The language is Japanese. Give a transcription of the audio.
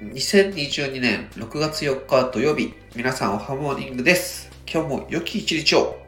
2022年6月4日土曜日、皆さんおはモーニングです。今日も良き一日を。